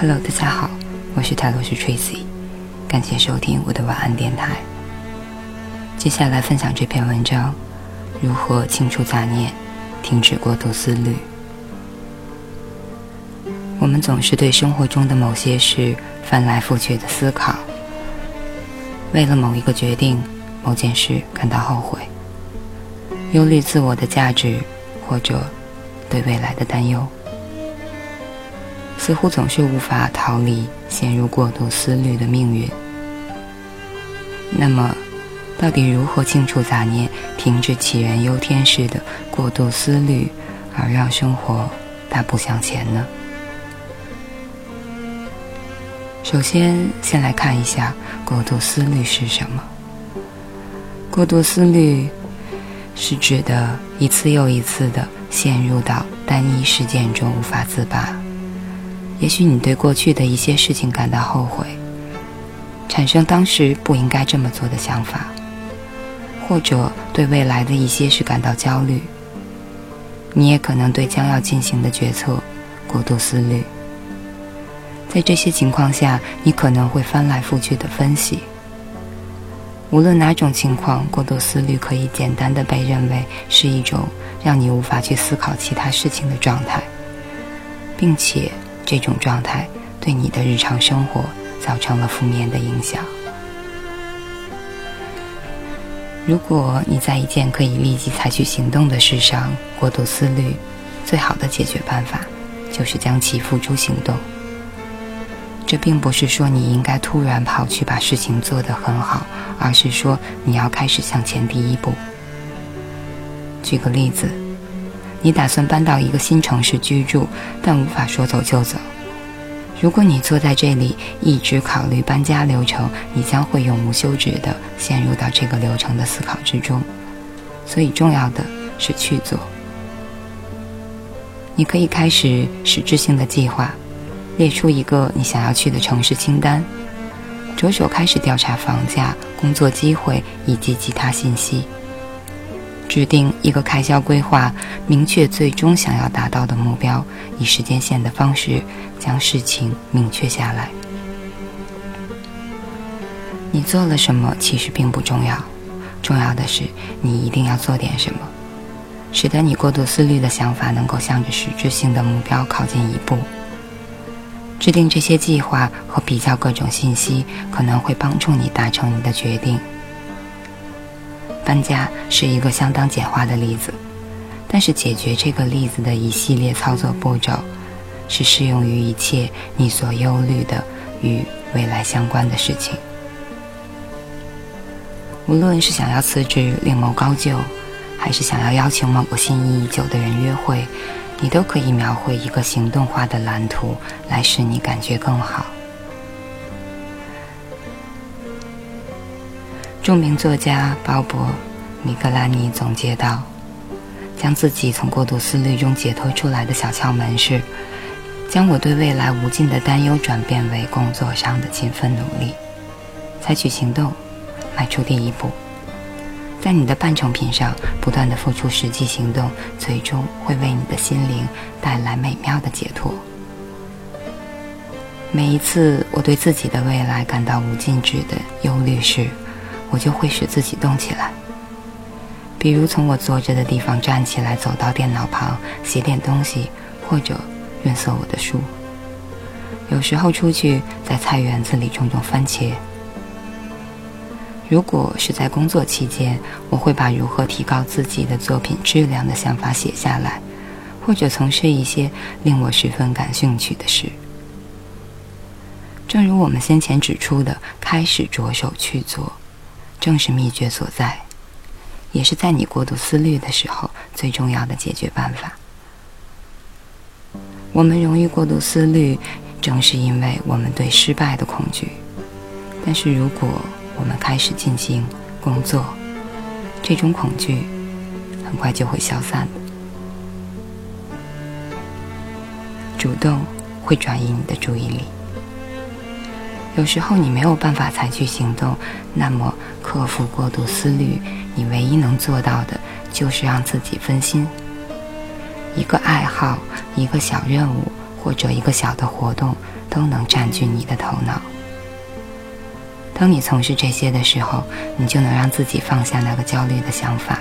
Hello，大家好，我是泰罗斯 Tracy，感谢收听我的晚安电台。接下来分享这篇文章：如何清除杂念，停止过度思虑。我们总是对生活中的某些事翻来覆去的思考，为了某一个决定、某件事感到后悔，忧虑自我的价值，或者对未来的担忧。似乎总是无法逃离陷入过度思虑的命运。那么，到底如何清除杂念，停止杞人忧天式的过度思虑，而让生活大步向前呢？首先，先来看一下过度思虑是什么。过度思虑是指的一次又一次的陷入到单一事件中无法自拔。也许你对过去的一些事情感到后悔，产生当时不应该这么做的想法，或者对未来的一些事感到焦虑。你也可能对将要进行的决策过度思虑。在这些情况下，你可能会翻来覆去的分析。无论哪种情况，过度思虑可以简单的被认为是一种让你无法去思考其他事情的状态，并且。这种状态对你的日常生活造成了负面的影响。如果你在一件可以立即采取行动的事上过度思虑，最好的解决办法就是将其付诸行动。这并不是说你应该突然跑去把事情做得很好，而是说你要开始向前第一步。举个例子。你打算搬到一个新城市居住，但无法说走就走。如果你坐在这里一直考虑搬家流程，你将会永无休止地陷入到这个流程的思考之中。所以，重要的是去做。你可以开始实质性的计划，列出一个你想要去的城市清单，着手开始调查房价、工作机会以及其他信息。制定一个开销规划，明确最终想要达到的目标，以时间线的方式将事情明确下来。你做了什么其实并不重要，重要的是你一定要做点什么，使得你过度思虑的想法能够向着实质性的目标靠近一步。制定这些计划和比较各种信息，可能会帮助你达成你的决定。搬家是一个相当简化的例子，但是解决这个例子的一系列操作步骤，是适用于一切你所忧虑的与未来相关的事情。无论是想要辞职另谋高就，还是想要邀请某个心仪已久的人约会，你都可以描绘一个行动化的蓝图，来使你感觉更好。著名作家鲍勃·米格拉尼总结道：“将自己从过度思虑中解脱出来的小窍门是，将我对未来无尽的担忧转变为工作上的勤奋努力，采取行动，迈出第一步。在你的半成品上不断的付出实际行动，最终会为你的心灵带来美妙的解脱。每一次我对自己的未来感到无尽止的忧虑时，”我就会使自己动起来，比如从我坐着的地方站起来，走到电脑旁写点东西，或者润色我的书。有时候出去在菜园子里种种番茄。如果是在工作期间，我会把如何提高自己的作品质量的想法写下来，或者从事一些令我十分感兴趣的事。正如我们先前指出的，开始着手去做。正是秘诀所在，也是在你过度思虑的时候最重要的解决办法。我们容易过度思虑，正是因为我们对失败的恐惧。但是如果我们开始进行工作，这种恐惧很快就会消散。主动会转移你的注意力。有时候你没有办法采取行动，那么克服过度思虑，你唯一能做到的就是让自己分心。一个爱好、一个小任务或者一个小的活动，都能占据你的头脑。当你从事这些的时候，你就能让自己放下那个焦虑的想法。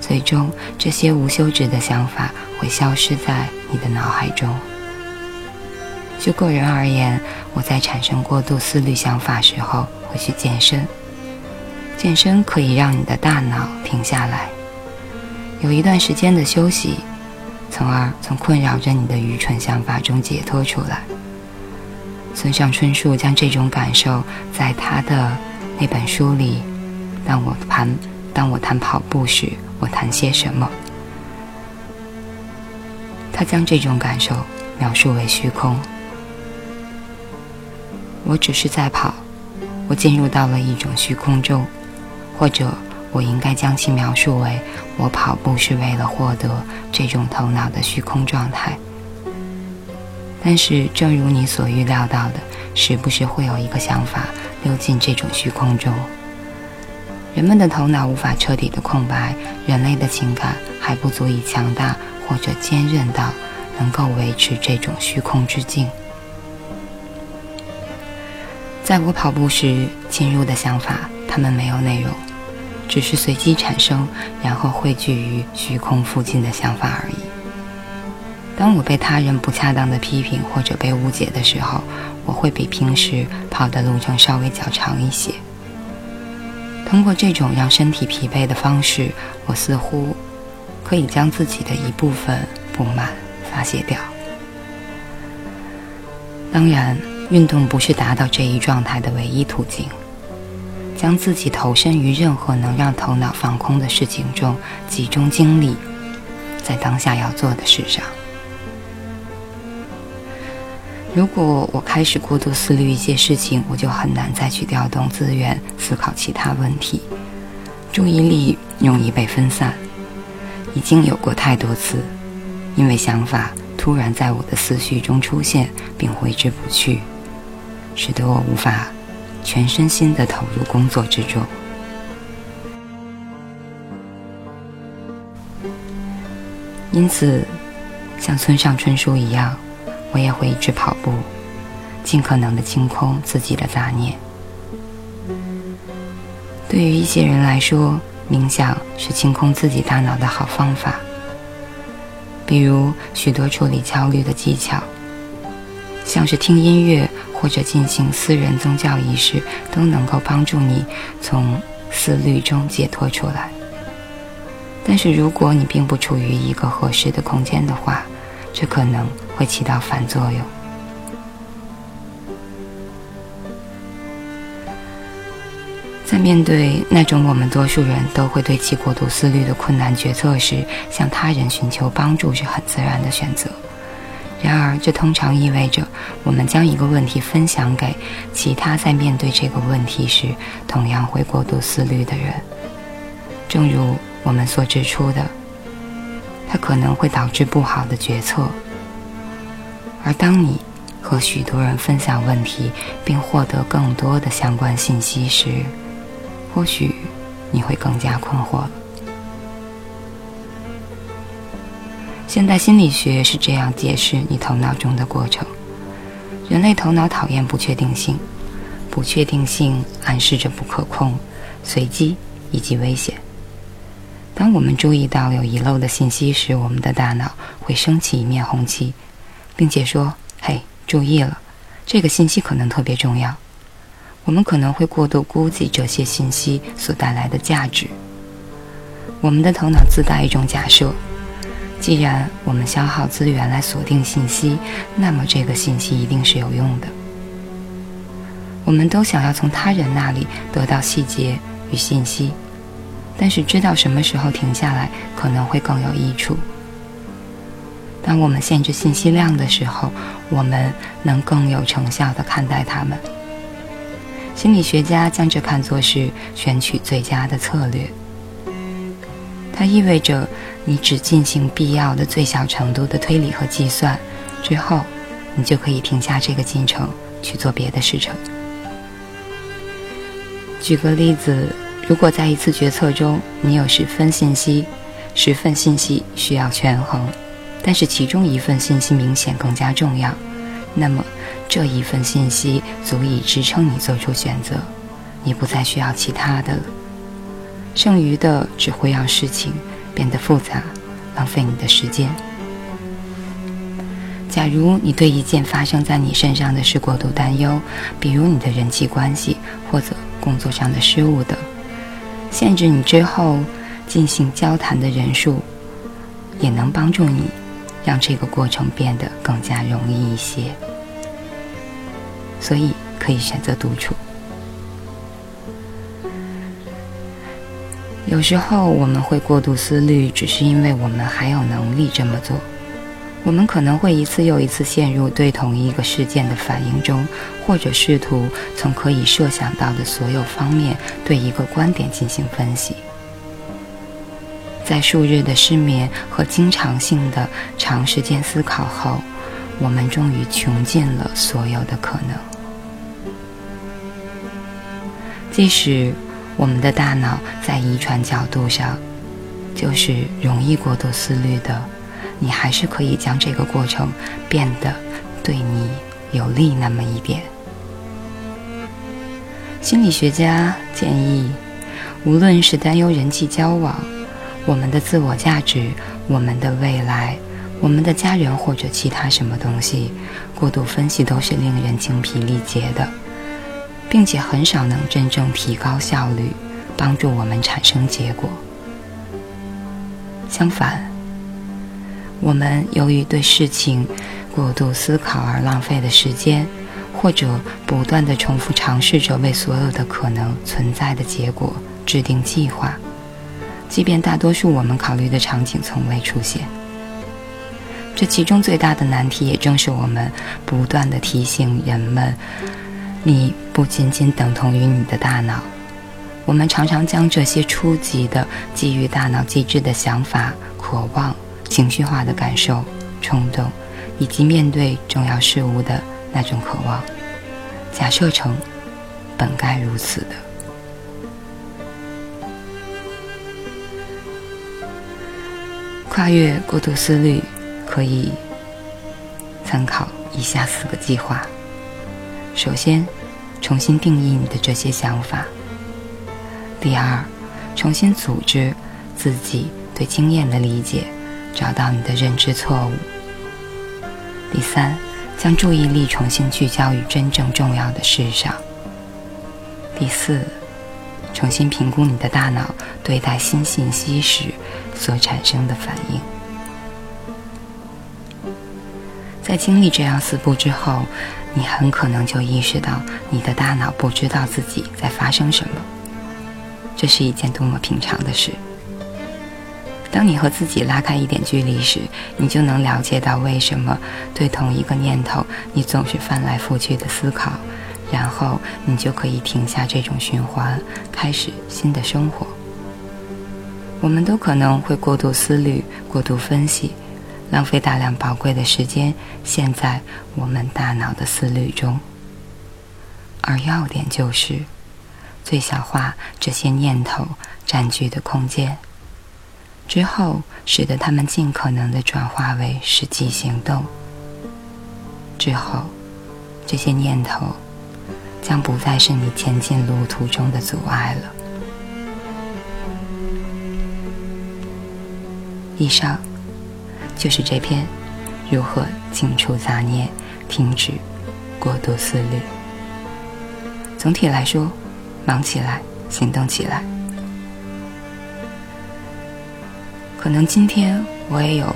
最终，这些无休止的想法会消失在你的脑海中。就个人而言，我在产生过度思虑想法时候，会去健身。健身可以让你的大脑停下来，有一段时间的休息，从而从困扰着你的愚蠢想法中解脱出来。村上春树将这种感受在他的那本书里，《当我谈当我谈跑步时，我谈些什么》，他将这种感受描述为虚空。我只是在跑，我进入到了一种虚空中，或者我应该将其描述为我跑步是为了获得这种头脑的虚空状态。但是，正如你所预料到的，时不时会有一个想法溜进这种虚空中。人们的头脑无法彻底的空白，人类的情感还不足以强大或者坚韧到能够维持这种虚空之境。在我跑步时进入的想法，它们没有内容，只是随机产生，然后汇聚于虚空附近的想法而已。当我被他人不恰当的批评或者被误解的时候，我会比平时跑的路程稍微较长一些。通过这种让身体疲惫的方式，我似乎可以将自己的一部分不满发泄掉。当然。运动不是达到这一状态的唯一途径。将自己投身于任何能让头脑放空的事情中，集中精力在当下要做的事上。如果我开始过度思虑一些事情，我就很难再去调动资源思考其他问题，注意力容易被分散。已经有过太多次，因为想法突然在我的思绪中出现并挥之不去。使得我无法全身心的投入工作之中。因此，像村上春树一样，我也会一直跑步，尽可能的清空自己的杂念。对于一些人来说，冥想是清空自己大脑的好方法，比如许多处理焦虑的技巧，像是听音乐。或者进行私人宗教仪式，都能够帮助你从思虑中解脱出来。但是，如果你并不处于一个合适的空间的话，这可能会起到反作用。在面对那种我们多数人都会对其过度思虑的困难决策时，向他人寻求帮助是很自然的选择。然而，这通常意味着我们将一个问题分享给其他在面对这个问题时同样会过度思虑的人。正如我们所指出的，它可能会导致不好的决策。而当你和许多人分享问题，并获得更多的相关信息时，或许你会更加困惑现代心理学是这样解释你头脑中的过程：人类头脑讨厌不确定性，不确定性暗示着不可控、随机以及危险。当我们注意到有遗漏的信息时，我们的大脑会升起一面红旗，并且说：“嘿，注意了，这个信息可能特别重要。”我们可能会过度估计这些信息所带来的价值。我们的头脑自带一种假设。既然我们消耗资源来锁定信息，那么这个信息一定是有用的。我们都想要从他人那里得到细节与信息，但是知道什么时候停下来可能会更有益处。当我们限制信息量的时候，我们能更有成效地看待他们。心理学家将这看作是选取最佳的策略。它意味着。你只进行必要的最小程度的推理和计算，之后，你就可以停下这个进程去做别的事情。举个例子，如果在一次决策中，你有十份信息，十份信息需要权衡，但是其中一份信息明显更加重要，那么这一份信息足以支撑你做出选择，你不再需要其他的了。剩余的只会让事情变得复杂，浪费你的时间。假如你对一件发生在你身上的事过度担忧，比如你的人际关系或者工作上的失误等，限制你之后进行交谈的人数，也能帮助你让这个过程变得更加容易一些。所以可以选择独处。有时候我们会过度思虑，只是因为我们还有能力这么做。我们可能会一次又一次陷入对同一个事件的反应中，或者试图从可以设想到的所有方面对一个观点进行分析。在数日的失眠和经常性的长时间思考后，我们终于穷尽了所有的可能。即使我们的大脑在遗传角度上就是容易过度思虑的。你还是可以将这个过程变得对你有利那么一点。心理学家建议，无论是担忧人际交往、我们的自我价值、我们的未来、我们的家人或者其他什么东西，过度分析都是令人精疲力竭的，并且很少能真正提高效率，帮助我们产生结果。相反。我们由于对事情过度思考而浪费的时间，或者不断的重复尝试着为所有的可能存在的结果制定计划，即便大多数我们考虑的场景从未出现。这其中最大的难题，也正是我们不断的提醒人们：你不仅仅等同于你的大脑。我们常常将这些初级的基于大脑机制的想法、渴望。情绪化的感受、冲动，以及面对重要事物的那种渴望，假设成本该如此的。跨越过度思虑，可以参考以下四个计划：首先，重新定义你的这些想法；第二，重新组织自己对经验的理解。找到你的认知错误。第三，将注意力重新聚焦于真正重要的事上。第四，重新评估你的大脑对待新信息时所产生的反应。在经历这样四步之后，你很可能就意识到你的大脑不知道自己在发生什么。这是一件多么平常的事。当你和自己拉开一点距离时，你就能了解到为什么对同一个念头你总是翻来覆去的思考，然后你就可以停下这种循环，开始新的生活。我们都可能会过度思虑、过度分析，浪费大量宝贵的时间陷在我们大脑的思虑中，而要点就是最小化这些念头占据的空间。之后，使得它们尽可能的转化为实际行动。之后，这些念头将不再是你前进路途中的阻碍了。以上就是这篇如何清除杂念、停止过度思虑。总体来说，忙起来，行动起来。可能今天我也有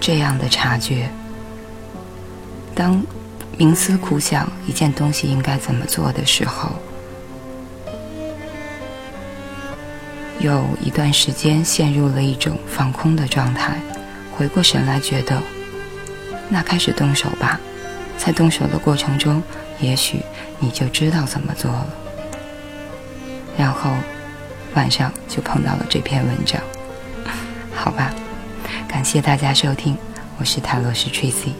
这样的察觉：当冥思苦想一件东西应该怎么做的时候，有一段时间陷入了一种放空的状态。回过神来，觉得那开始动手吧。在动手的过程中，也许你就知道怎么做了。然后晚上就碰到了这篇文章。好吧，感谢大家收听，我是塔罗斯 Tracy，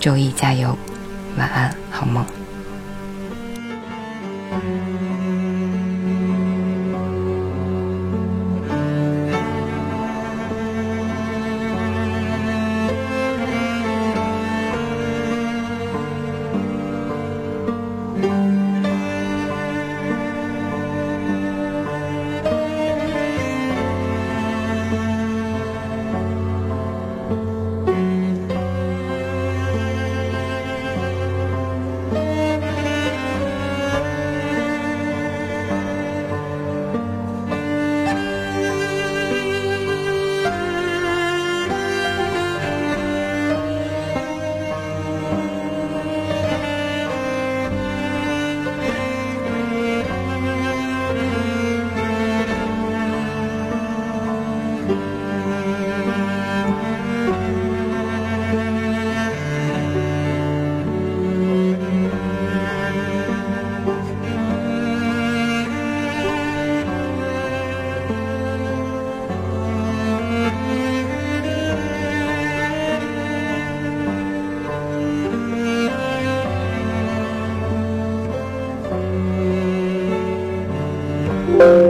周一加油，晚安，好梦。了。